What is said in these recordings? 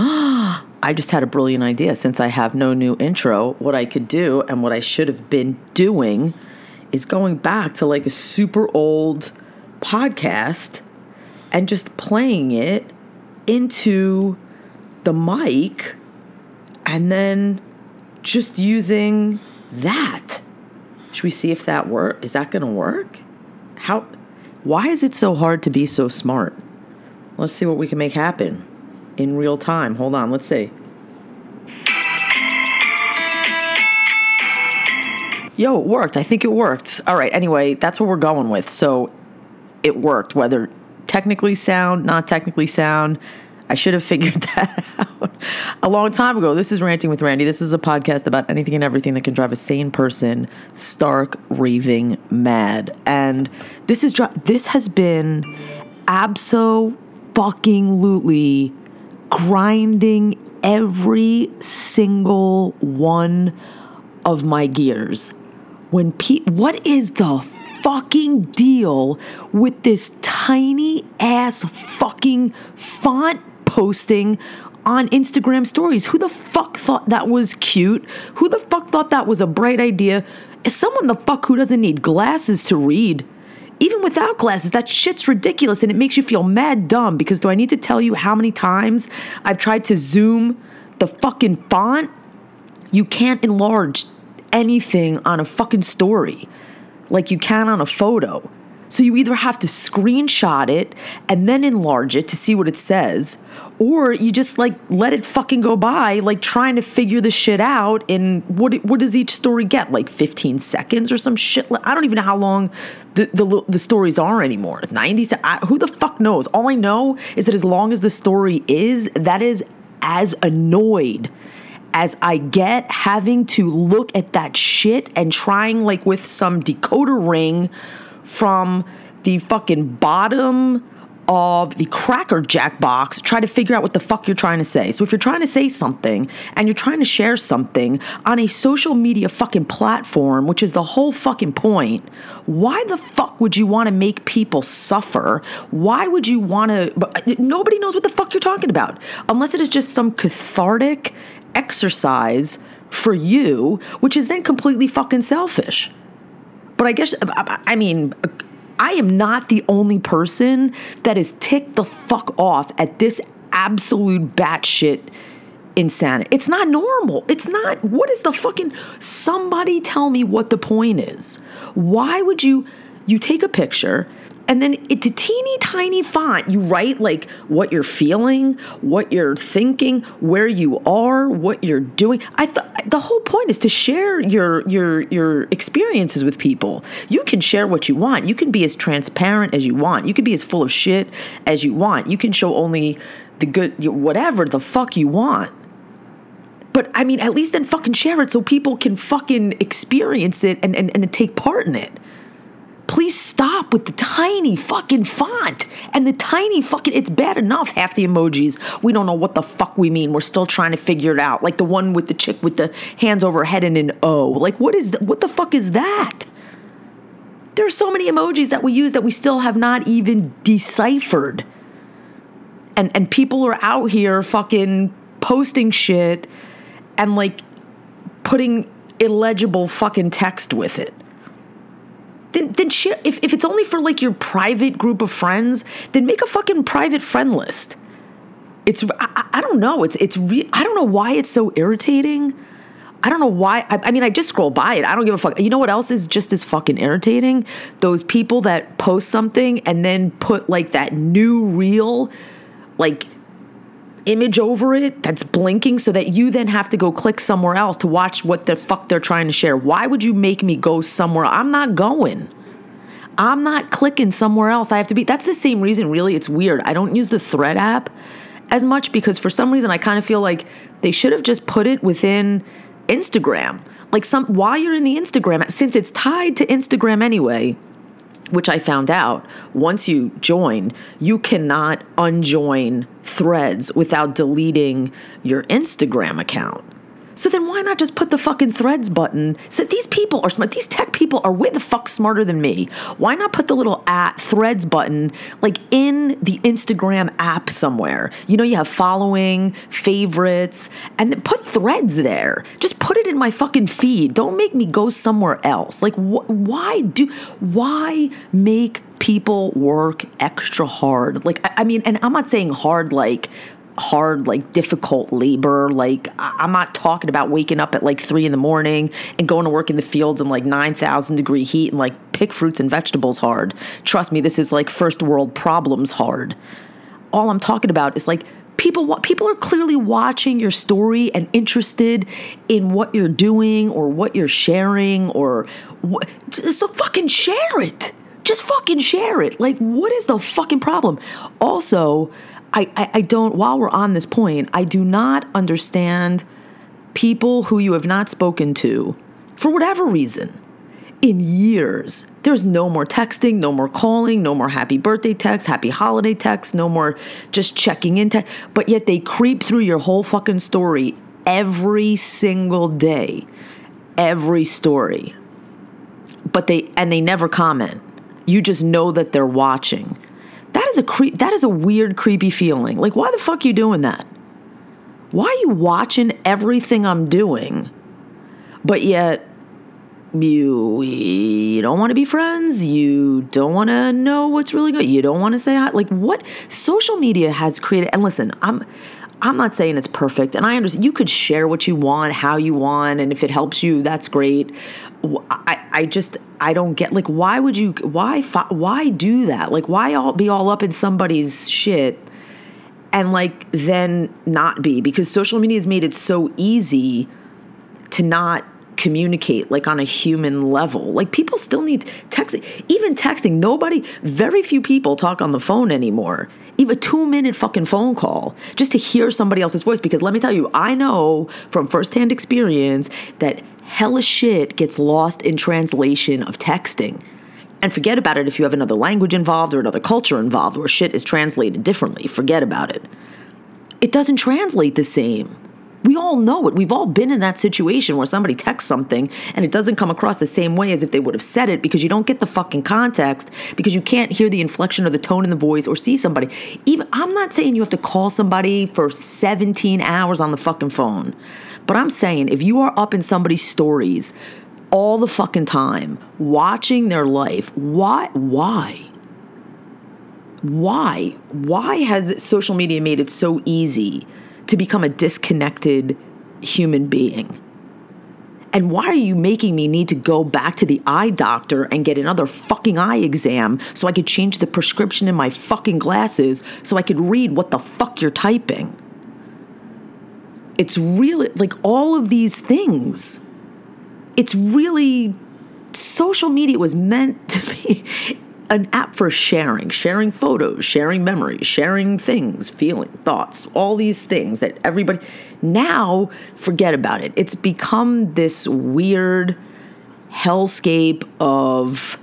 I just had a brilliant idea since I have no new intro. What I could do and what I should have been doing is going back to like a super old podcast and just playing it into the mic and then just using that. Should we see if that work? Is that going to work? How why is it so hard to be so smart? Let's see what we can make happen in real time. Hold on, let's see. Yo, it worked. I think it worked. All right, anyway, that's what we're going with. So it worked, whether technically sound, not technically sound. I should have figured that out a long time ago. This is Ranting with Randy. This is a podcast about anything and everything that can drive a sane person stark raving mad. And this is this has been abso fucking lutely grinding every single one of my gears. When pe- what is the fucking deal with this tiny ass fucking font posting on Instagram stories? Who the fuck thought that was cute? Who the fuck thought that was a bright idea? Is someone the fuck who doesn't need glasses to read? Even without glasses, that shit's ridiculous and it makes you feel mad dumb because do I need to tell you how many times I've tried to zoom the fucking font? You can't enlarge anything on a fucking story like you can on a photo. So you either have to screenshot it and then enlarge it to see what it says, or you just like let it fucking go by, like trying to figure the shit out. And what what does each story get? Like 15 seconds or some shit? I don't even know how long the the, the stories are anymore. 90 seconds? Who the fuck knows? All I know is that as long as the story is, that is as annoyed as I get having to look at that shit and trying like with some decoder ring from the fucking bottom of the Cracker Jack box, try to figure out what the fuck you're trying to say. So if you're trying to say something and you're trying to share something on a social media fucking platform, which is the whole fucking point, why the fuck would you want to make people suffer? Why would you want to? Uh, nobody knows what the fuck you're talking about unless it is just some cathartic exercise for you, which is then completely fucking selfish. But I guess, I mean, I am not the only person that is ticked the fuck off at this absolute batshit insanity. It's not normal. It's not. What is the fucking. Somebody tell me what the point is. Why would you. You take a picture and then it's a teeny tiny font. You write like what you're feeling, what you're thinking, where you are, what you're doing. I thought the whole point is to share your your your experiences with people. You can share what you want. You can be as transparent as you want. You can be as full of shit as you want. You can show only the good whatever the fuck you want. But I mean, at least then fucking share it so people can fucking experience it and, and, and take part in it please stop with the tiny fucking font. And the tiny fucking it's bad enough half the emojis. We don't know what the fuck we mean. We're still trying to figure it out. Like the one with the chick with the hands over head and an o. Like what is the, what the fuck is that? There are so many emojis that we use that we still have not even deciphered. And and people are out here fucking posting shit and like putting illegible fucking text with it then then share if, if it's only for like your private group of friends then make a fucking private friend list it's i, I don't know it's it's re- i don't know why it's so irritating I don't know why. I, I, mean, I just scroll by it. I don't give a fuck. You know what else is just as fucking irritating? Those people that post something and then put like that new reel, like image over it that's blinking so that you then have to go click somewhere else to watch what the fuck they're trying to share. Why would you make me go somewhere? I'm not going. I'm not clicking somewhere else. I have to be. That's the same reason, really. It's weird. I don't use the Thread app as much because for some reason I kind of feel like they should have just put it within Instagram. Like some while you're in the Instagram since it's tied to Instagram anyway, which I found out once you join, you cannot unjoin threads without deleting your Instagram account. So then why not just put the fucking threads button? So these people are smart. These tech people are way the fuck smarter than me. Why not put the little at threads button like in the Instagram app somewhere? You know, you have following, favorites, and then put threads there. Just put it in my fucking feed. Don't make me go somewhere else. Like wh- why do why make people work extra hard? Like I, I mean, and I'm not saying hard like hard, like difficult labor. Like I'm not talking about waking up at like three in the morning and going to work in the fields in like 9,000 degree heat and like pick fruits and vegetables hard. Trust me, this is like first world problems hard. All I'm talking about is like people people are clearly watching your story and interested in what you're doing or what you're sharing or so fucking share it just fucking share it like what is the fucking problem also I, I, I don't, while we're on this point, I do not understand people who you have not spoken to for whatever reason in years. There's no more texting, no more calling, no more happy birthday texts, happy holiday texts, no more just checking in text. But yet they creep through your whole fucking story every single day. Every story. But they, and they never comment. You just know that they're watching. Is a creep. That is a weird, creepy feeling. Like, why the fuck you doing that? Why are you watching everything I'm doing, but yet you you don't want to be friends. You don't want to know what's really good. You don't want to say hi. Like, what social media has created? And listen, I'm. I'm not saying it's perfect, and I understand you could share what you want, how you want, and if it helps you, that's great. I, I just I don't get like why would you why why do that like why all be all up in somebody's shit and like then not be because social media has made it so easy to not communicate like on a human level like people still need texting even texting nobody very few people talk on the phone anymore even a two minute fucking phone call just to hear somebody else's voice because let me tell you i know from firsthand experience that hella shit gets lost in translation of texting. And forget about it if you have another language involved or another culture involved where shit is translated differently. Forget about it. It doesn't translate the same. We all know it. We've all been in that situation where somebody texts something and it doesn't come across the same way as if they would have said it because you don't get the fucking context because you can't hear the inflection or the tone in the voice or see somebody. Even I'm not saying you have to call somebody for 17 hours on the fucking phone. But I'm saying if you are up in somebody's stories all the fucking time, watching their life, why why? Why? Why has social media made it so easy to become a disconnected human being? And why are you making me need to go back to the eye doctor and get another fucking eye exam so I could change the prescription in my fucking glasses so I could read what the fuck you're typing? It's really like all of these things. It's really social media was meant to be an app for sharing, sharing photos, sharing memories, sharing things, feeling, thoughts, all these things that everybody now forget about it. It's become this weird hellscape of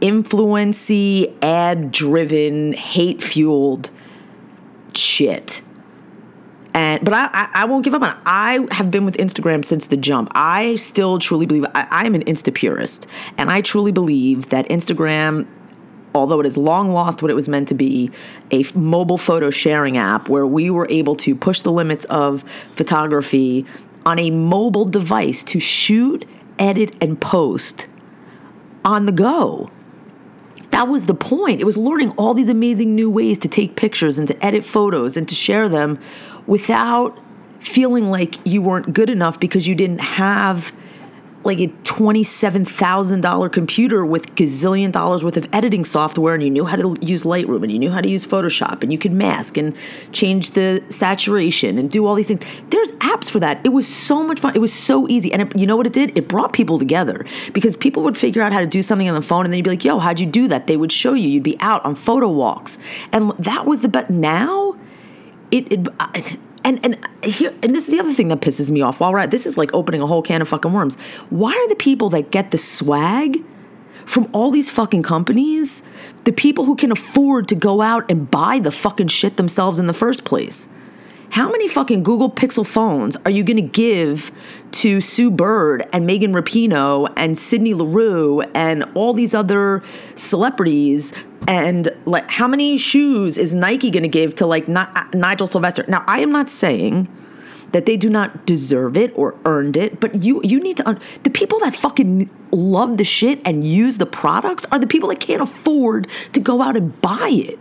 influency, ad driven, hate fueled shit and but I, I, won't give up on it. I have been with Instagram since the jump. I still truly believe I, am an Insta purist, and I truly believe that Instagram. Although it has long lost what it was meant to be, a mobile photo sharing app where we were able to push the limits of photography on a mobile device to shoot, edit, and post on the go that was the point. It was learning all these amazing new ways to take pictures and to edit photos and to share them without feeling like you weren't good enough because you didn't have like a $27,000 computer with gazillion dollars worth of editing software and you knew how to use Lightroom and you knew how to use Photoshop and you could mask and change the saturation and do all these things. There's apps for that. It was so much fun. It was so easy. And it, you know what it did? It brought people together because people would figure out how to do something on the phone and then you'd be like, yo, how'd you do that? They would show you. You'd be out on photo walks. And that was the but Now, it, it and and here and this is the other thing that pisses me off while we're at this is like opening a whole can of fucking worms why are the people that get the swag from all these fucking companies the people who can afford to go out and buy the fucking shit themselves in the first place How many fucking Google Pixel phones are you going to give to Sue Bird and Megan Rapinoe and Sydney Leroux and all these other celebrities? And like, how many shoes is Nike going to give to like Nigel Sylvester? Now, I am not saying that they do not deserve it or earned it, but you you need to un- the people that fucking love the shit and use the products are the people that can't afford to go out and buy it.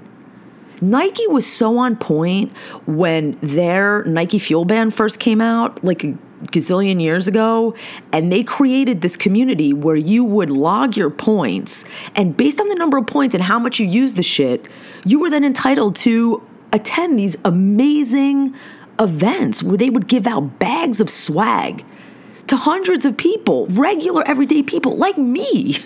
Nike was so on point when their Nike Fuel Band first came out, like gazillion years ago, and they created this community where you would log your points, and based on the number of points and how much you use the shit, you were then entitled to attend these amazing events where they would give out bags of swag to hundreds of people, regular everyday people like me.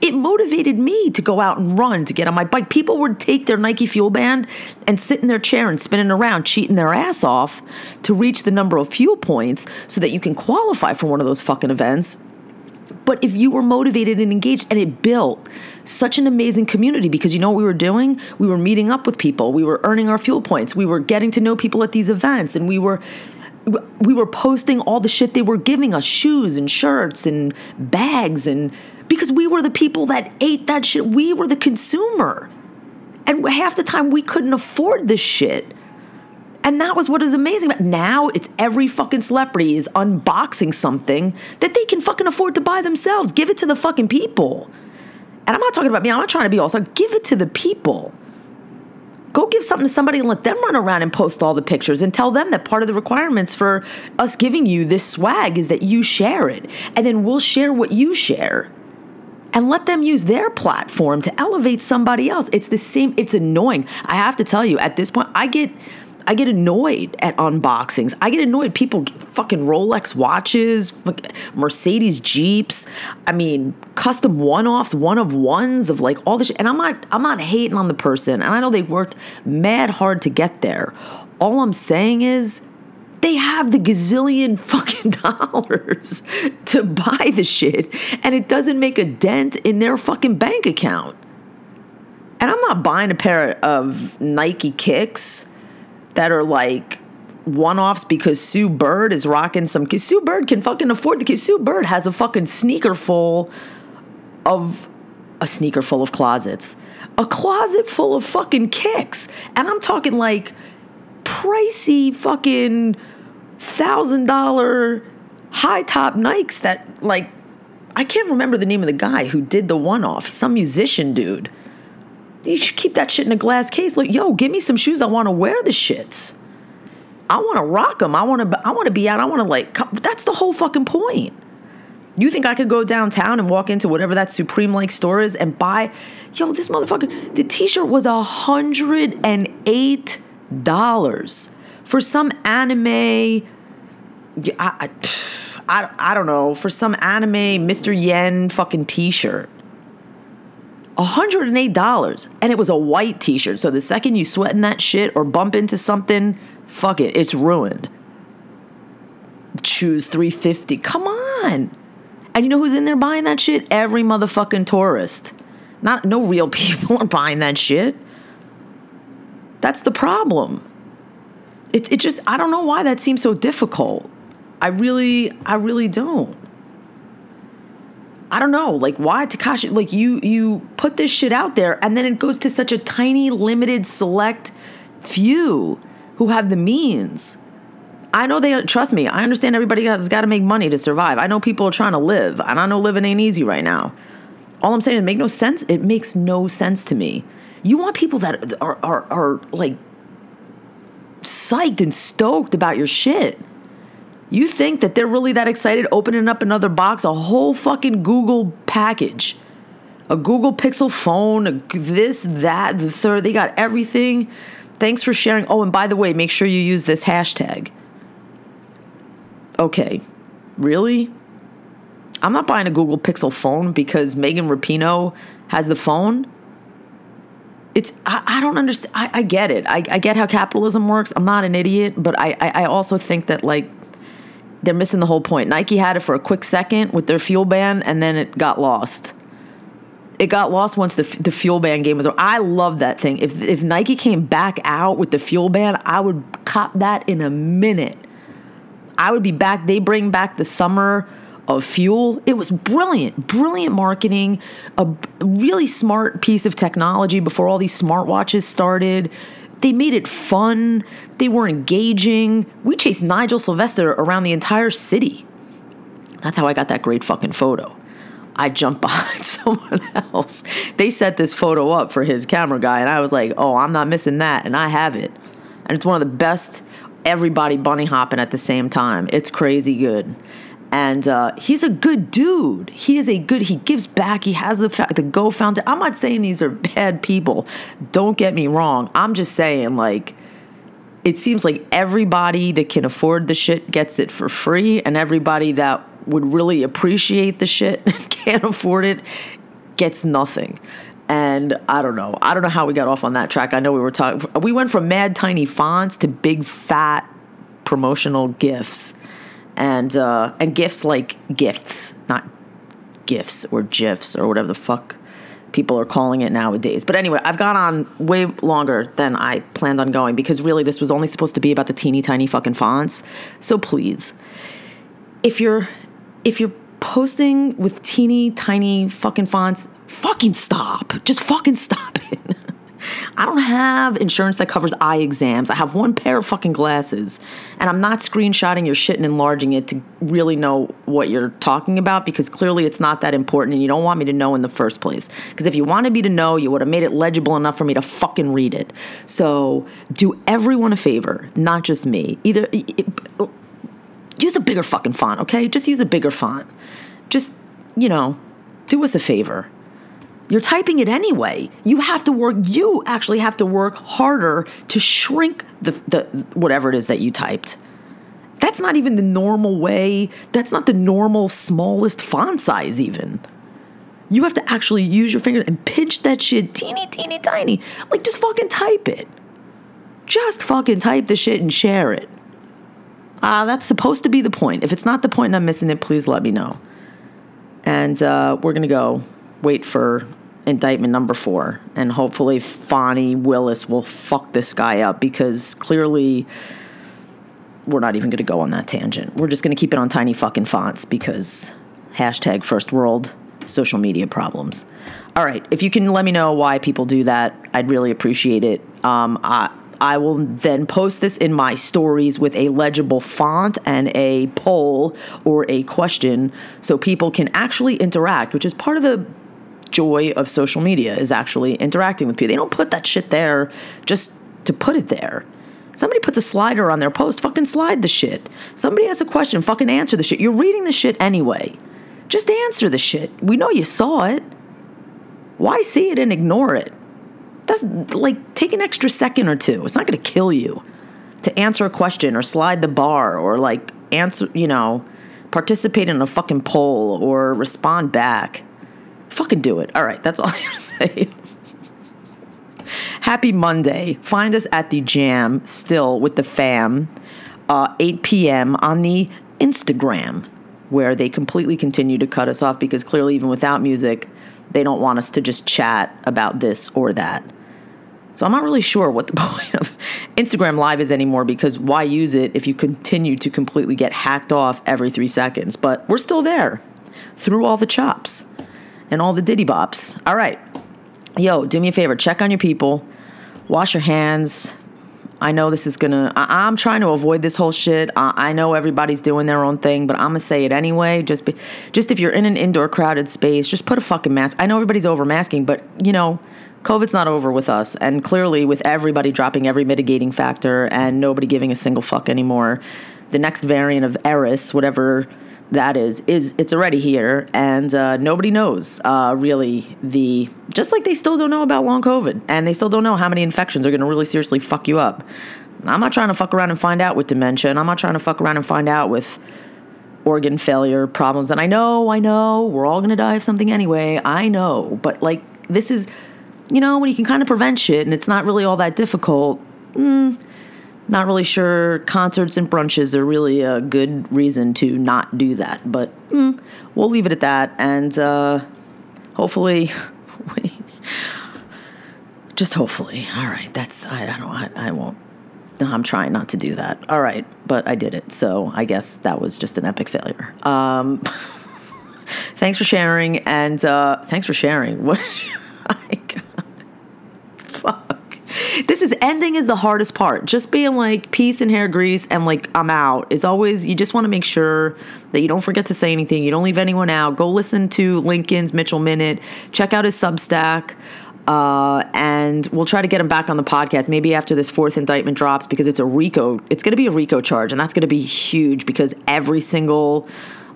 It motivated me to go out and run, to get on my bike. People would take their Nike Fuel Band and sit in their chair and spinning around, cheating their ass off to reach the number of fuel points so that you can qualify for one of those fucking events. But if you were motivated and engaged, and it built such an amazing community because you know what we were doing? We were meeting up with people, we were earning our fuel points, we were getting to know people at these events, and we were we were posting all the shit they were giving us shoes and shirts and bags and because we were the people that ate that shit. We were the consumer. And half the time we couldn't afford this shit. And that was what was amazing. Now it's every fucking celebrity is unboxing something that they can fucking afford to buy themselves. Give it to the fucking people. And I'm not talking about me. I'm not trying to be all star. Give it to the people. Go give something to somebody and let them run around and post all the pictures and tell them that part of the requirements for us giving you this swag is that you share it. And then we'll share what you share and let them use their platform to elevate somebody else. It's the same, it's annoying. I have to tell you, at this point, I get I get annoyed at unboxings. I get annoyed people get fucking Rolex watches, Mercedes Jeeps. I mean, custom one-offs, one of ones of like all this. Shit. And I'm not I'm not hating on the person. And I know they worked mad hard to get there. All I'm saying is they have the gazillion fucking dollars to buy the shit, and it doesn't make a dent in their fucking bank account. And I'm not buying a pair of Nike kicks that are like one offs because Sue Bird is rocking some. Sue Bird can fucking afford the kicks. Sue Bird has a fucking sneaker full of a sneaker full of closets, a closet full of fucking kicks, and I'm talking like pricey fucking thousand dollar high top Nikes that like I can't remember the name of the guy who did the one off. Some musician dude. You should keep that shit in a glass case. Like, yo, give me some shoes. I want to wear the shits. I want to rock them. I want to. I want to be out. I want to like. Come. That's the whole fucking point. You think I could go downtown and walk into whatever that Supreme like store is and buy? Yo, this motherfucker. The T-shirt was a hundred and eight dollars for some anime I, I, I, don't know. For some anime Mr. Yen fucking t-shirt. $108 and it was a white t-shirt. So the second you sweat in that shit or bump into something fuck it. It's ruined. Choose 350 come on. And you know who's in there buying that shit? Every motherfucking tourist. Not no real people are buying that shit. That's the problem it, it just, I don't know why that seems so difficult. I really, I really don't. I don't know, like why Takashi, Like you, you put this shit out there, and then it goes to such a tiny, limited, select few who have the means. I know they trust me. I understand everybody has got to make money to survive. I know people are trying to live, and I know living ain't easy right now. All I'm saying is, make no sense. It makes no sense to me. You want people that are are, are like psyched and stoked about your shit. You think that they're really that excited opening up another box, a whole fucking Google package, a Google Pixel phone, this, that, the third. They got everything. Thanks for sharing. Oh, and by the way, make sure you use this hashtag. Okay, really? I'm not buying a Google Pixel phone because Megan Rapinoe has the phone it's I, I don't understand. I, I get it. I, I get how capitalism works. I'm not an idiot, but I, I, I also think that like they're missing the whole point. Nike had it for a quick second with their fuel band, and then it got lost. it got lost once the the fuel band game was over. I love that thing. If if Nike came back out with the fuel band, I would cop that in a minute. I would be back. They bring back the summer of fuel. It was brilliant, brilliant marketing, a really smart piece of technology before all these smartwatches started. They made it fun. They were engaging. We chased Nigel Sylvester around the entire city. That's how I got that great fucking photo. I jumped behind someone else. They set this photo up for his camera guy, and I was like, oh, I'm not missing that. And I have it. And it's one of the best, everybody bunny hopping at the same time. It's crazy good. And uh, he's a good dude. He is a good. He gives back. He has the fact. the Go Fountain. I'm not saying these are bad people. Don't get me wrong. I'm just saying like it seems like everybody that can afford the shit gets it for free, and everybody that would really appreciate the shit and can't afford it gets nothing. And I don't know. I don't know how we got off on that track. I know we were talking. We went from mad tiny fonts to big fat promotional gifts and uh, and gifts like gifts, not gifts or gifs or whatever the fuck people are calling it nowadays. But anyway, I've gone on way longer than I planned on going because really this was only supposed to be about the teeny tiny fucking fonts. So please, if you're if you're posting with teeny tiny fucking fonts, fucking stop. Just fucking stop it. I don't have insurance that covers eye exams. I have one pair of fucking glasses. And I'm not screenshotting your shit and enlarging it to really know what you're talking about because clearly it's not that important and you don't want me to know in the first place. Because if you wanted me to know, you would have made it legible enough for me to fucking read it. So do everyone a favor, not just me. Either use a bigger fucking font, okay? Just use a bigger font. Just, you know, do us a favor you're typing it anyway. You have to work, you actually have to work harder to shrink the, the whatever it is that you typed. That's not even the normal way. That's not the normal smallest font size, even. You have to actually use your finger and pinch that shit teeny, teeny, tiny. Like, just fucking type it. Just fucking type the shit and share it. Uh, that's supposed to be the point. If it's not the point and I'm missing it, please let me know. And uh, we're going to go wait for indictment number four. And hopefully, Fani Willis will fuck this guy up because clearly we're not even going to go on that tangent. We're just going to keep it on tiny fucking fonts because hashtag first world social media problems. All right, if you can let me know why people do that, I'd really appreciate it. Um, I, I will then post this in my stories with a legible font and a poll or a question so people can actually interact, which is part of the joy of social media is actually interacting with people. They don't put that shit there just to put it there. Somebody puts a slider on their post, fucking slide the shit. Somebody has a question, fucking answer the shit. You're reading the shit anyway. Just answer the shit. We know you saw it. Why see it and ignore it? That's like take an extra second or two. It's not going to kill you to answer a question or slide the bar or like answer, you know, participate in a fucking poll or respond back. Fucking do it. All right, that's all I gotta say. Happy Monday. Find us at the Jam still with the fam, uh, 8 p.m. on the Instagram, where they completely continue to cut us off because clearly, even without music, they don't want us to just chat about this or that. So I'm not really sure what the point of Instagram Live is anymore because why use it if you continue to completely get hacked off every three seconds? But we're still there through all the chops and all the diddy bops. All right. Yo, do me a favor. Check on your people. Wash your hands. I know this is gonna. I, am trying to avoid this whole shit. I, I, know everybody's doing their own thing, but I'm gonna say it anyway. Just, be, just if you're in an indoor crowded space, just put a fucking mask. I know everybody's over masking, but you know, COVID's not over with us, and clearly with everybody dropping every mitigating factor and nobody giving a single fuck anymore, the next variant of Eris, whatever that is is it's already here and uh, nobody knows uh, really the just like they still don't know about long covid and they still don't know how many infections are going to really seriously fuck you up. I'm not trying to fuck around and find out with dementia and i'm not trying to fuck around and find out with organ failure problems and i know i know we're all going to die of something anyway i know but like this is you know when you can kind of prevent shit and it's not really all that difficult mm, not really sure concerts and brunches are really a good reason to not do that, but mm, we'll leave it at that. And uh, hopefully. Just hopefully. All right. That's, I, don't, I, I won't. No, I'm trying not to do that. All right. But I did it. So I guess that was just an epic failure. Um, thanks for sharing. And uh, thanks for sharing. What? I. This is ending is the hardest part. Just being like peace and hair grease and like I'm out is always you just want to make sure that you don't forget to say anything. You don't leave anyone out. Go listen to Lincoln's Mitchell Minute. Check out his Substack. Uh, and we'll try to get him back on the podcast maybe after this fourth indictment drops because it's a RICO. It's going to be a RICO charge, and that's going to be huge because every single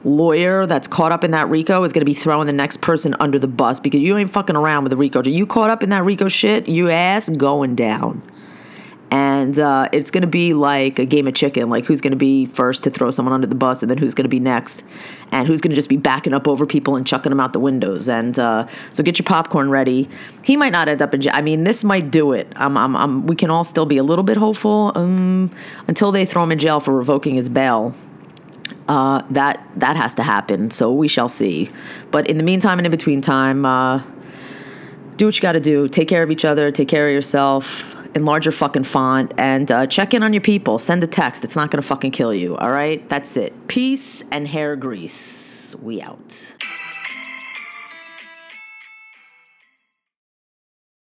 lawyer that's caught up in that RICO is going to be throwing the next person under the bus because you ain't fucking around with the RICO. Are you caught up in that RICO shit, you ass going down. And uh, it's going to be like a game of chicken, like who's going to be first to throw someone under the bus, and then who's going to be next, and who's going to just be backing up over people and chucking them out the windows. And uh, so get your popcorn ready. He might not end up in jail. I mean, this might do it. I'm, I'm, I'm, we can all still be a little bit hopeful um, until they throw him in jail for revoking his bail uh, that that has to happen. So we shall see. But in the meantime and in between time, uh, do what you got to do. Take care of each other. Take care of yourself. Enlarge your fucking font and uh, check in on your people. Send a text. It's not gonna fucking kill you. All right. That's it. Peace and hair grease. We out.